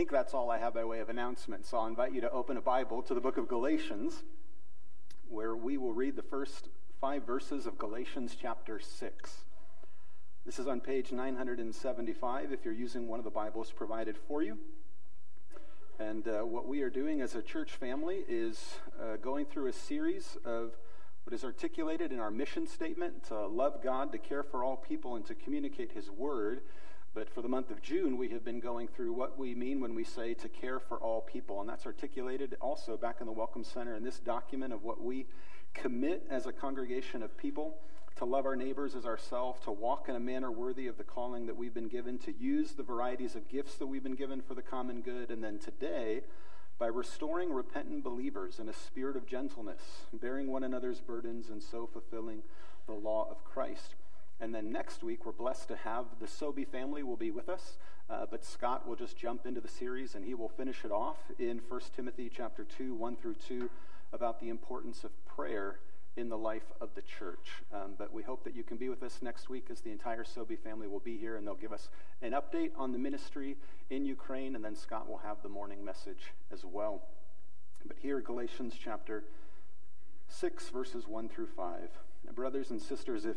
think that's all I have by way of announcement. So I'll invite you to open a Bible to the book of Galatians, where we will read the first five verses of Galatians chapter 6. This is on page 975 if you're using one of the Bibles provided for you. And uh, what we are doing as a church family is uh, going through a series of what is articulated in our mission statement to love God, to care for all people, and to communicate His word. But for the month of June, we have been going through what we mean when we say to care for all people. And that's articulated also back in the Welcome Center in this document of what we commit as a congregation of people to love our neighbors as ourselves, to walk in a manner worthy of the calling that we've been given, to use the varieties of gifts that we've been given for the common good. And then today, by restoring repentant believers in a spirit of gentleness, bearing one another's burdens, and so fulfilling the law of Christ. And then next week, we're blessed to have the Sobey family will be with us. Uh, but Scott will just jump into the series and he will finish it off in 1 Timothy chapter 2, 1 through 2, about the importance of prayer in the life of the church. Um, but we hope that you can be with us next week as the entire Sobey family will be here and they'll give us an update on the ministry in Ukraine. And then Scott will have the morning message as well. But here, Galatians chapter 6, verses 1 through 5. Brothers and sisters, if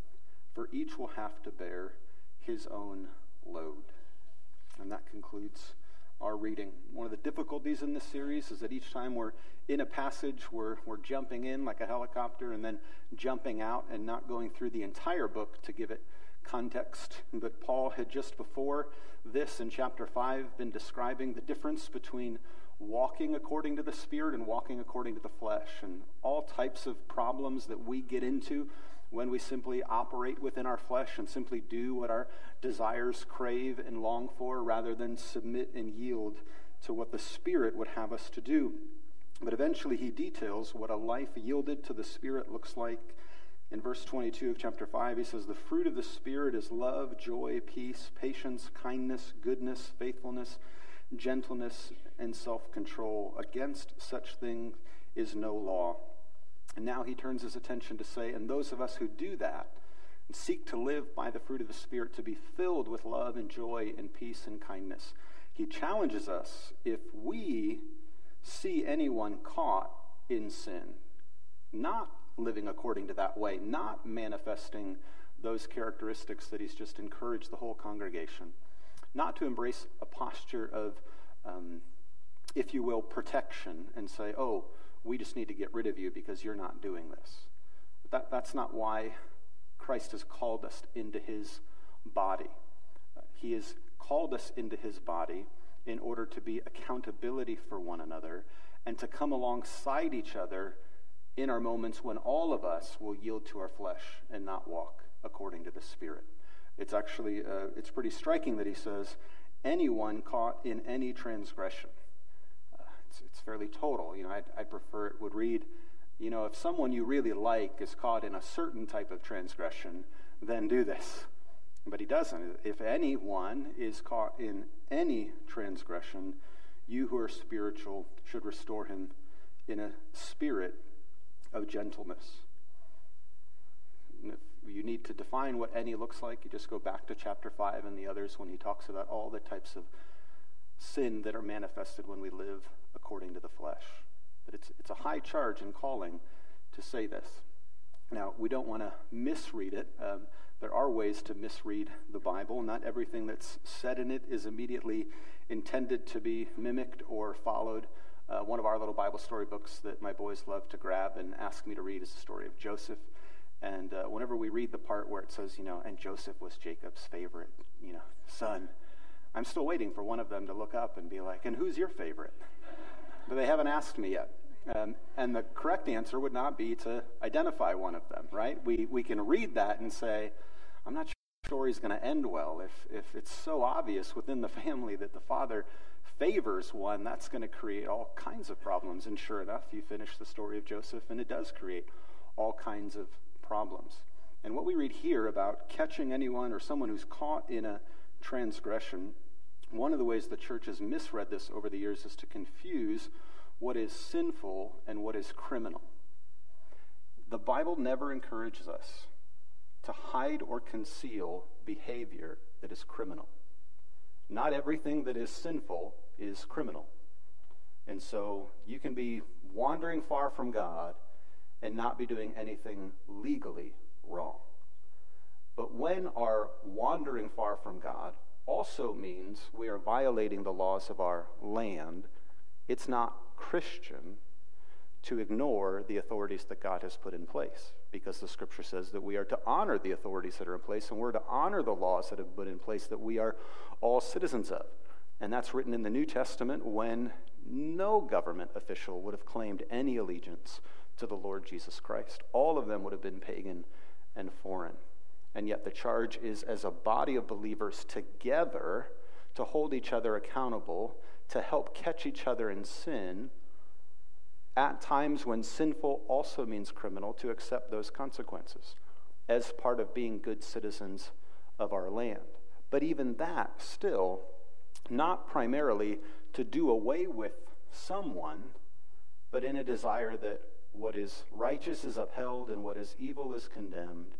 for each will have to bear his own load. And that concludes our reading. One of the difficulties in this series is that each time we're in a passage, we're, we're jumping in like a helicopter and then jumping out and not going through the entire book to give it context. But Paul had just before this in chapter 5 been describing the difference between walking according to the Spirit and walking according to the flesh and all types of problems that we get into when we simply operate within our flesh and simply do what our desires crave and long for rather than submit and yield to what the Spirit would have us to do. But eventually, he details what a life yielded to the Spirit looks like. In verse 22 of chapter 5, he says, The fruit of the Spirit is love, joy, peace, patience, kindness, goodness, faithfulness, gentleness, and self control. Against such things is no law. And now he turns his attention to say, and those of us who do that and seek to live by the fruit of the Spirit to be filled with love and joy and peace and kindness, he challenges us if we see anyone caught in sin, not living according to that way, not manifesting those characteristics that he's just encouraged the whole congregation, not to embrace a posture of, um, if you will, protection and say, oh, we just need to get rid of you because you're not doing this. But that, that's not why Christ has called us into his body. He has called us into his body in order to be accountability for one another and to come alongside each other in our moments when all of us will yield to our flesh and not walk according to the Spirit. It's actually uh, it's pretty striking that he says, anyone caught in any transgression it's, it's fairly total. You know, I'd, I'd prefer it would read, you know, if someone you really like is caught in a certain type of transgression, then do this. But he doesn't. If anyone is caught in any transgression, you who are spiritual should restore him in a spirit of gentleness. And if you need to define what any looks like, you just go back to chapter 5 and the others when he talks about all the types of sin that are manifested when we live according to the flesh. But it's, it's a high charge and calling to say this. Now, we don't want to misread it. Um, there are ways to misread the Bible. Not everything that's said in it is immediately intended to be mimicked or followed. Uh, one of our little Bible story books that my boys love to grab and ask me to read is the story of Joseph. And uh, whenever we read the part where it says, you know, and Joseph was Jacob's favorite, you know, son, I'm still waiting for one of them to look up and be like, and who's your favorite? But they haven't asked me yet. Um, and the correct answer would not be to identify one of them, right? We, we can read that and say, I'm not sure the story's going to end well if, if it's so obvious within the family that the father favors one, that's going to create all kinds of problems. And sure enough, you finish the story of Joseph, and it does create all kinds of problems. And what we read here about catching anyone or someone who's caught in a transgression, one of the ways the church has misread this over the years is to confuse what is sinful and what is criminal. The Bible never encourages us to hide or conceal behavior that is criminal. Not everything that is sinful is criminal. And so you can be wandering far from God and not be doing anything legally wrong. But when our wandering far from God also means we are violating the laws of our land, it's not Christian to ignore the authorities that God has put in place because the scripture says that we are to honor the authorities that are in place and we're to honor the laws that have been in place that we are all citizens of. And that's written in the New Testament when no government official would have claimed any allegiance to the Lord Jesus Christ. All of them would have been pagan and foreign. And yet the charge is as a body of believers together to hold each other accountable, to help catch each other in sin at times when sinful also means criminal, to accept those consequences as part of being good citizens of our land. But even that, still, not primarily to do away with someone, but in a desire that what is righteous is upheld and what is evil is condemned.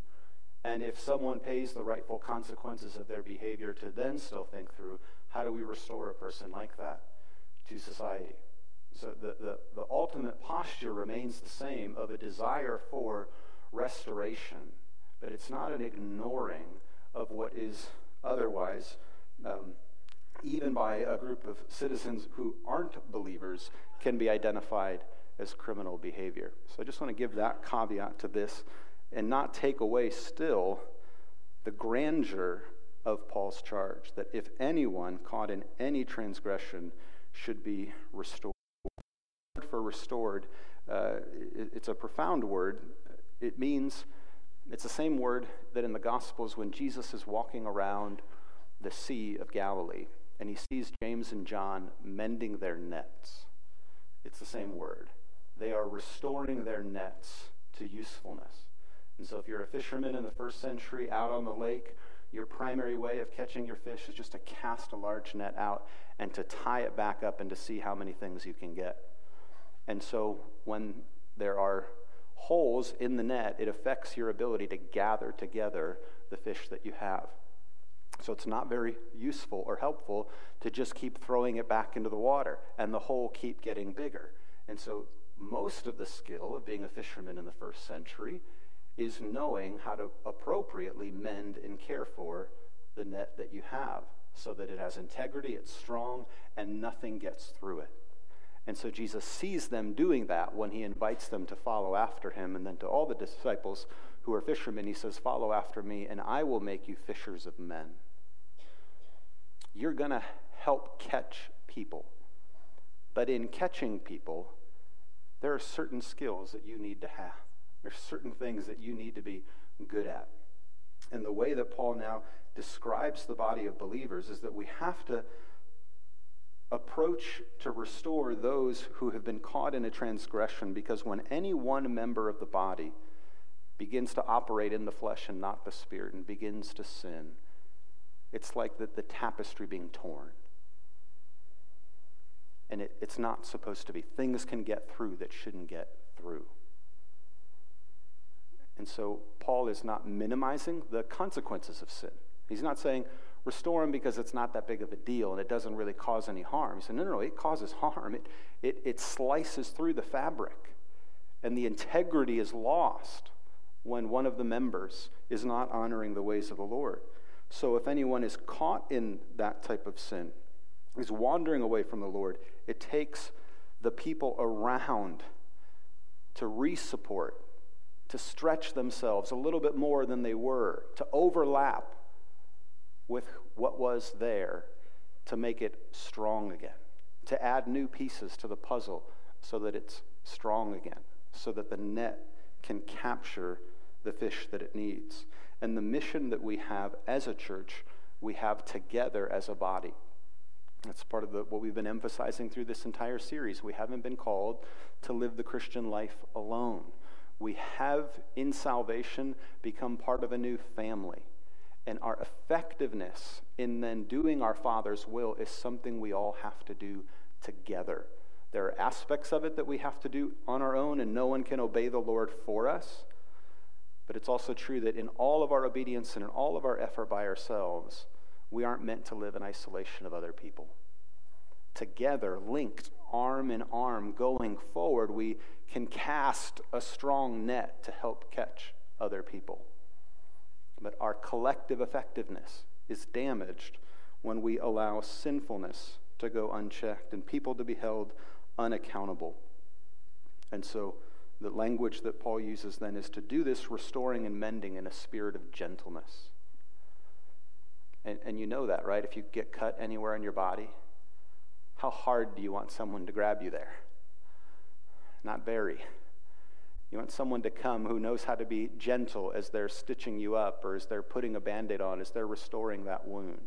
And if someone pays the rightful consequences of their behavior, to then still think through how do we restore a person like that to society? So the, the, the ultimate posture remains the same of a desire for restoration, but it's not an ignoring of what is otherwise, um, even by a group of citizens who aren't believers, can be identified as criminal behavior. So I just want to give that caveat to this and not take away still the grandeur of Paul's charge that if anyone caught in any transgression should be restored for restored, uh, it's a profound word. It means, it's the same word that in the Gospels when Jesus is walking around the Sea of Galilee and he sees James and John mending their nets. It's the same word. They are restoring their nets to usefulness. And so, if you're a fisherman in the first century out on the lake, your primary way of catching your fish is just to cast a large net out and to tie it back up and to see how many things you can get. And so when there are holes in the net, it affects your ability to gather together the fish that you have. So it's not very useful or helpful to just keep throwing it back into the water and the hole keep getting bigger. And so most of the skill of being a fisherman in the first century is knowing how to appropriately mend and care for the net that you have so that it has integrity, it's strong, and nothing gets through it. And so Jesus sees them doing that when he invites them to follow after him. And then to all the disciples who are fishermen, he says, Follow after me, and I will make you fishers of men. You're going to help catch people. But in catching people, there are certain skills that you need to have. There's certain things that you need to be good at. And the way that Paul now describes the body of believers is that we have to approach to restore those who have been caught in a transgression because when any one member of the body begins to operate in the flesh and not the spirit and begins to sin, it's like the, the tapestry being torn. And it, it's not supposed to be. Things can get through that shouldn't get through. And so Paul is not minimizing the consequences of sin. He's not saying, restore them because it's not that big of a deal and it doesn't really cause any harm. He said, no, no, no, it causes harm. It, it, it slices through the fabric, and the integrity is lost when one of the members is not honoring the ways of the Lord. So if anyone is caught in that type of sin, is wandering away from the Lord, it takes the people around to resupport, to stretch themselves a little bit more than they were, to overlap with what was there to make it strong again, to add new pieces to the puzzle so that it's strong again, so that the net can capture the fish that it needs. And the mission that we have as a church, we have together as a body. That's part of the, what we've been emphasizing through this entire series. We haven't been called to live the Christian life alone. We have, in salvation, become part of a new family. And our effectiveness in then doing our Father's will is something we all have to do together. There are aspects of it that we have to do on our own, and no one can obey the Lord for us. But it's also true that in all of our obedience and in all of our effort by ourselves, we aren't meant to live in isolation of other people. Together, linked arm in arm, going forward, we can cast a strong net to help catch other people. But our collective effectiveness is damaged when we allow sinfulness to go unchecked and people to be held unaccountable. And so, the language that Paul uses then is to do this restoring and mending in a spirit of gentleness. And, and you know that, right? If you get cut anywhere in your body, how hard do you want someone to grab you there? Not very. You want someone to come who knows how to be gentle as they're stitching you up or as they're putting a band aid on, as they're restoring that wound.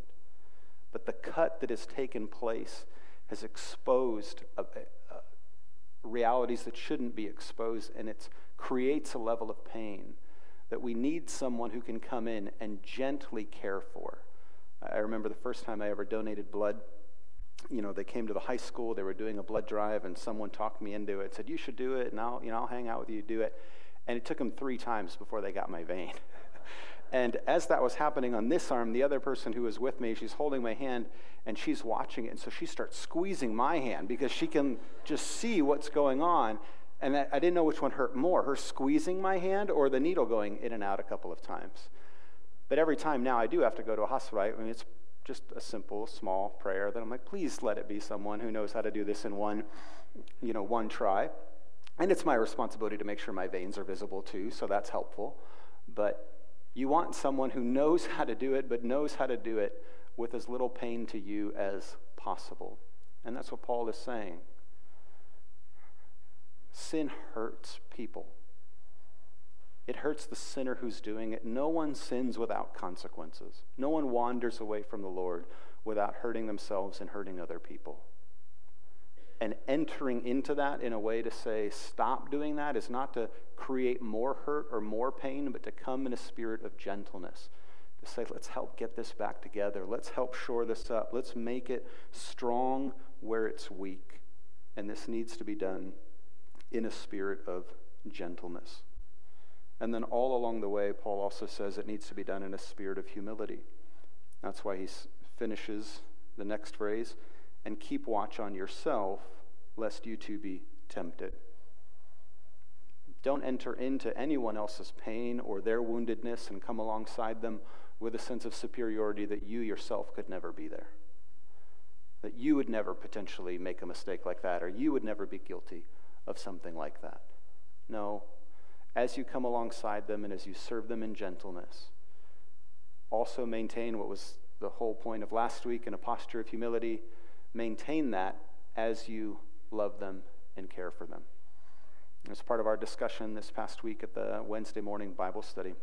But the cut that has taken place has exposed a, a, a realities that shouldn't be exposed, and it creates a level of pain that we need someone who can come in and gently care for. I remember the first time I ever donated blood. You know, they came to the high school, they were doing a blood drive, and someone talked me into it, said, You should do it, and I'll, you know, I'll hang out with you, do it. And it took them three times before they got my vein. and as that was happening on this arm, the other person who was with me, she's holding my hand and she's watching it. And so she starts squeezing my hand because she can just see what's going on. And I, I didn't know which one hurt more her squeezing my hand or the needle going in and out a couple of times. But every time now I do have to go to a hospital, I mean, it's just a simple, small prayer that I'm like, please let it be someone who knows how to do this in one, you know, one try. And it's my responsibility to make sure my veins are visible too, so that's helpful. But you want someone who knows how to do it, but knows how to do it with as little pain to you as possible. And that's what Paul is saying. Sin hurts people. It hurts the sinner who's doing it. No one sins without consequences. No one wanders away from the Lord without hurting themselves and hurting other people. And entering into that in a way to say, stop doing that, is not to create more hurt or more pain, but to come in a spirit of gentleness. To say, let's help get this back together. Let's help shore this up. Let's make it strong where it's weak. And this needs to be done in a spirit of gentleness. And then all along the way, Paul also says it needs to be done in a spirit of humility. That's why he finishes the next phrase and keep watch on yourself, lest you too be tempted. Don't enter into anyone else's pain or their woundedness and come alongside them with a sense of superiority that you yourself could never be there. That you would never potentially make a mistake like that, or you would never be guilty of something like that. No, as you come alongside them and as you serve them in gentleness. Also, maintain what was the whole point of last week in a posture of humility. Maintain that as you love them and care for them. As part of our discussion this past week at the Wednesday morning Bible study,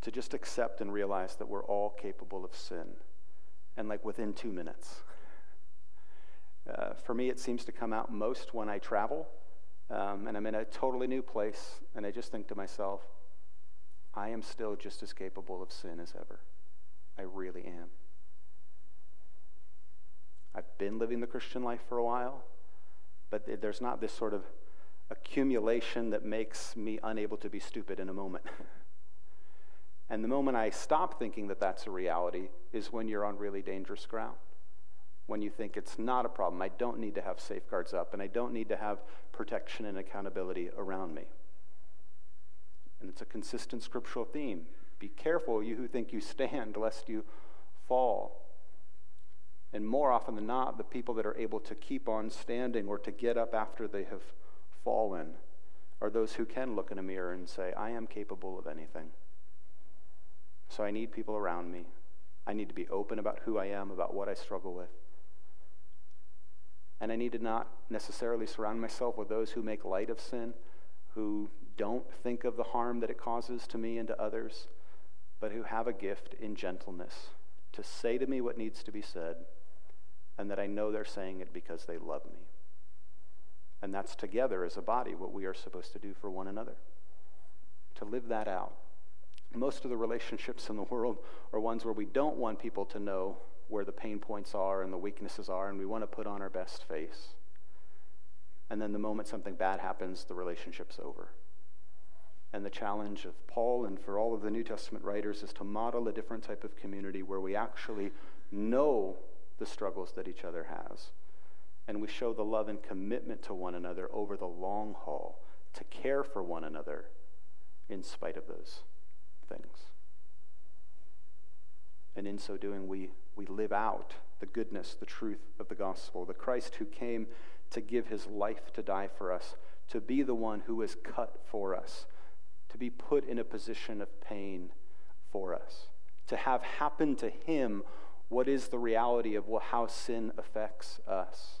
to just accept and realize that we're all capable of sin, and like within two minutes. Uh, for me, it seems to come out most when I travel um, and I'm in a totally new place, and I just think to myself, I am still just as capable of sin as ever. I really am. I've been living the Christian life for a while, but there's not this sort of accumulation that makes me unable to be stupid in a moment. and the moment I stop thinking that that's a reality is when you're on really dangerous ground when you think it's not a problem. I don't need to have safeguards up, and I don't need to have protection and accountability around me. And it's a consistent scriptural theme. Be careful, you who think you stand, lest you fall. And more often than not, the people that are able to keep on standing or to get up after they have fallen are those who can look in a mirror and say, I am capable of anything. So I need people around me. I need to be open about who I am, about what I struggle with. And I need to not necessarily surround myself with those who make light of sin, who don't think of the harm that it causes to me and to others, but who have a gift in gentleness to say to me what needs to be said and that I know they're saying it because they love me. And that's together as a body what we are supposed to do for one another, to live that out. Most of the relationships in the world are ones where we don't want people to know where the pain points are and the weaknesses are, and we want to put on our best face. And then the moment something bad happens, the relationship's over. And the challenge of Paul and for all of the New Testament writers is to model a different type of community where we actually know the struggles that each other has. And we show the love and commitment to one another over the long haul to care for one another in spite of those things. And in so doing, we, we live out the goodness, the truth of the gospel, the Christ who came to give his life to die for us, to be the one who was cut for us, to be put in a position of pain for us, to have happened to him what is the reality of how sin affects us.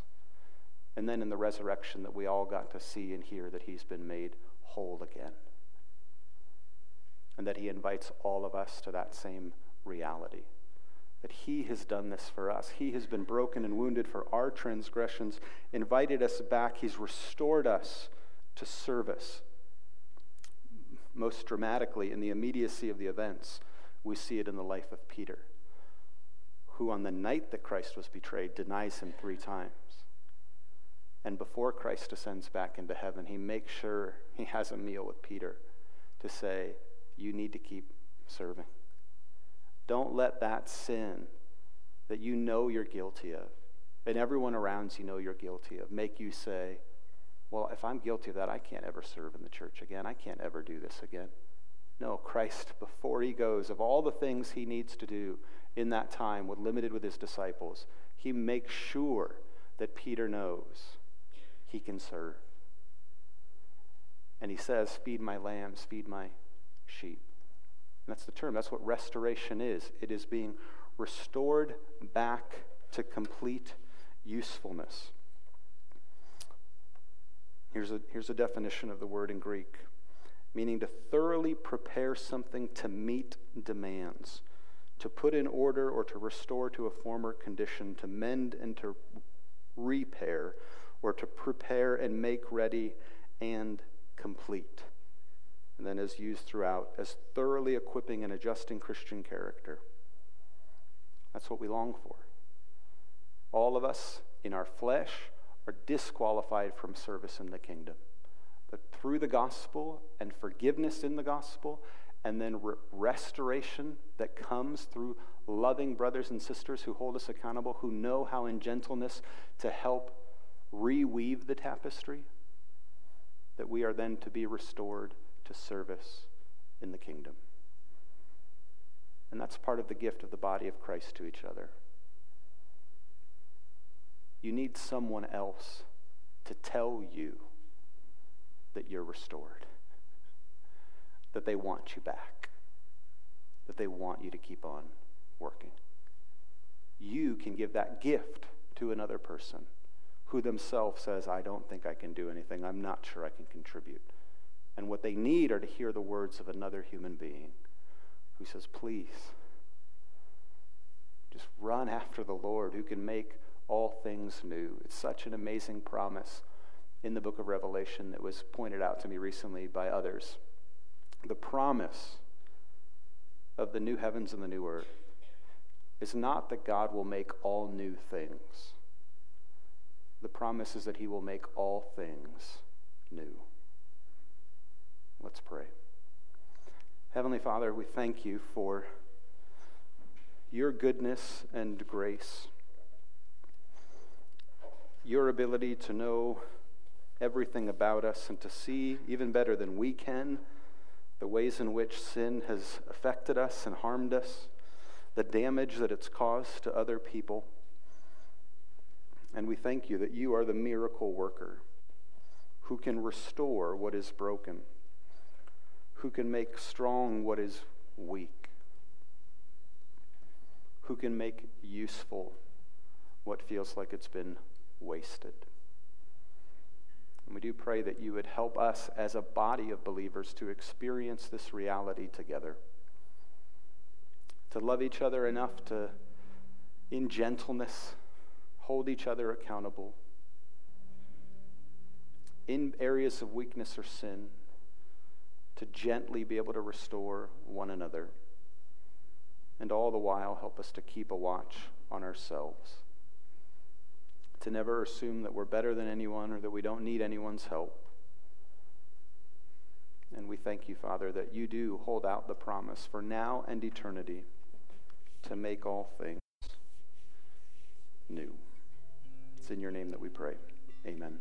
And then in the resurrection, that we all got to see and hear that he's been made whole again. And that he invites all of us to that same reality that He has done this for us. He has been broken and wounded for our transgressions, invited us back. He's restored us to service. Most dramatically, in the immediacy of the events, we see it in the life of Peter, who on the night that Christ was betrayed denies him three times. And before Christ ascends back into heaven, he makes sure he has a meal with Peter to say, You need to keep serving. Don't let that sin that you know you're guilty of, and everyone around you know you're guilty of, make you say, Well, if I'm guilty of that, I can't ever serve in the church again. I can't ever do this again. No, Christ, before he goes, of all the things he needs to do in that time, with limited with his disciples, he makes sure that Peter knows he can serve. And he says, Feed my lambs, feed my sheep. That's the term. That's what restoration is. It is being restored back to complete usefulness. Here's a, here's a definition of the word in Greek meaning to thoroughly prepare something to meet demands, to put in order or to restore to a former condition, to mend and to repair, or to prepare and make ready and complete and then is used throughout as thoroughly equipping and adjusting Christian character. That's what we long for. All of us in our flesh are disqualified from service in the kingdom. But through the gospel and forgiveness in the gospel, and then re- restoration that comes through loving brothers and sisters who hold us accountable, who know how in gentleness to help reweave the tapestry, that we are then to be restored to service in the kingdom. And that's part of the gift of the body of Christ to each other. You need someone else to tell you that you're restored, that they want you back, that they want you to keep on working. You can give that gift to another person who themselves says, I don't think I can do anything. I'm not sure I can contribute. And what they need are to hear the words of another human being who says, Please, just run after the Lord who can make all things new. It's such an amazing promise in the book of Revelation that was pointed out to me recently by others. The promise of the new heavens and the new earth is not that God will make all new things. The promise is that he will make all things new. Let's pray. Heavenly Father, we thank you for your goodness and grace, your ability to know everything about us and to see, even better than we can, the ways in which sin has affected us and harmed us, the damage that it's caused to other people. And we thank you that you are the miracle worker who can restore what is broken who can make strong what is weak, who can make useful what feels like it's been wasted. And we do pray that you would help us as a body of believers to experience this reality together, to love each other enough to, in gentleness, hold each other accountable in areas of weakness or sin, to gently be able to restore one another. And all the while, help us to keep a watch on ourselves. To never assume that we're better than anyone or that we don't need anyone's help. And we thank you, Father, that you do hold out the promise for now and eternity to make all things new. It's in your name that we pray. Amen.